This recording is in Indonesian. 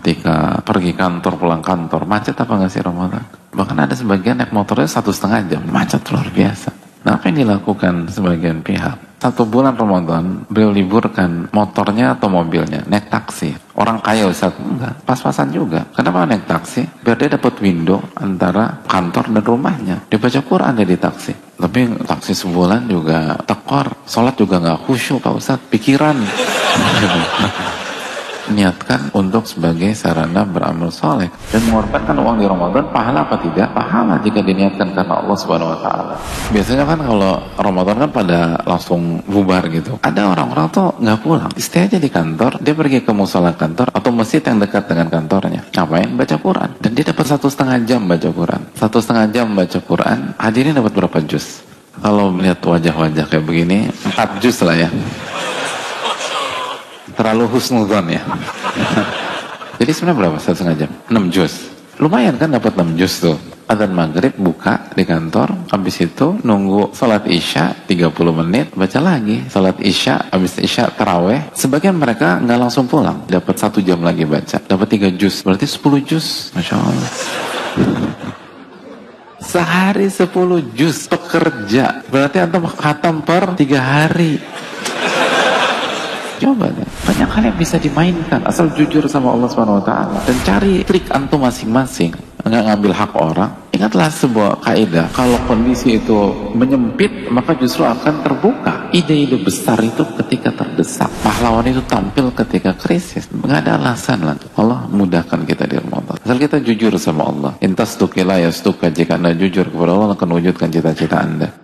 ketika pergi kantor pulang kantor macet apa nggak sih Ramadan? Bahkan ada sebagian naik motornya satu setengah jam macet luar biasa. Nah apa yang dilakukan sebagian pihak? Satu bulan Ramadan beliau liburkan motornya atau mobilnya naik taksi. Orang kaya Ustaz? Enggak. Pas-pasan juga. Kenapa naik taksi? Biar dia dapat window antara kantor dan rumahnya. Dia baca Quran dia di taksi. Tapi taksi sebulan juga tekor. Sholat juga nggak khusyuk Pak Ustaz. Pikiran niatkan untuk sebagai sarana beramal soleh dan mengorbankan uang di Ramadan pahala apa tidak? pahala jika diniatkan karena Allah subhanahu wa ta'ala biasanya kan kalau Ramadan kan pada langsung bubar gitu ada orang-orang tuh nggak pulang stay aja di kantor dia pergi ke musola kantor atau masjid yang dekat dengan kantornya ngapain? baca Quran dan dia dapat satu setengah jam baca Quran satu setengah jam baca Quran hadirin dapat berapa juz? kalau melihat wajah-wajah kayak begini empat juz lah ya terlalu husnudon ya. Jadi sebenarnya berapa? Satu setengah jam. 6 juz lumayan kan dapat 6 juz tuh. Adzan maghrib buka di kantor habis itu nunggu sholat isya 30 menit baca lagi. Sholat isya habis isya teraweh sebagian mereka nggak langsung pulang. Dapat satu jam lagi baca. Dapat 3 juz berarti 10 juz Masya Allah. Sehari 10 juz pekerja. Berarti antum khatam per 3 hari Coba deh. Banyak hal yang bisa dimainkan asal jujur sama Allah Subhanahu wa taala dan cari trik antum masing-masing. Enggak ngambil hak orang. Ingatlah sebuah kaidah, kalau kondisi itu menyempit maka justru akan terbuka. Ide-ide besar itu ketika terdesak. Pahlawan itu tampil ketika krisis. Enggak ada alasan lah. Allah mudahkan kita di Ramadan. Asal kita jujur sama Allah. Intas tukila ya stuka jika Anda jujur kepada Allah akan wujudkan cita-cita Anda.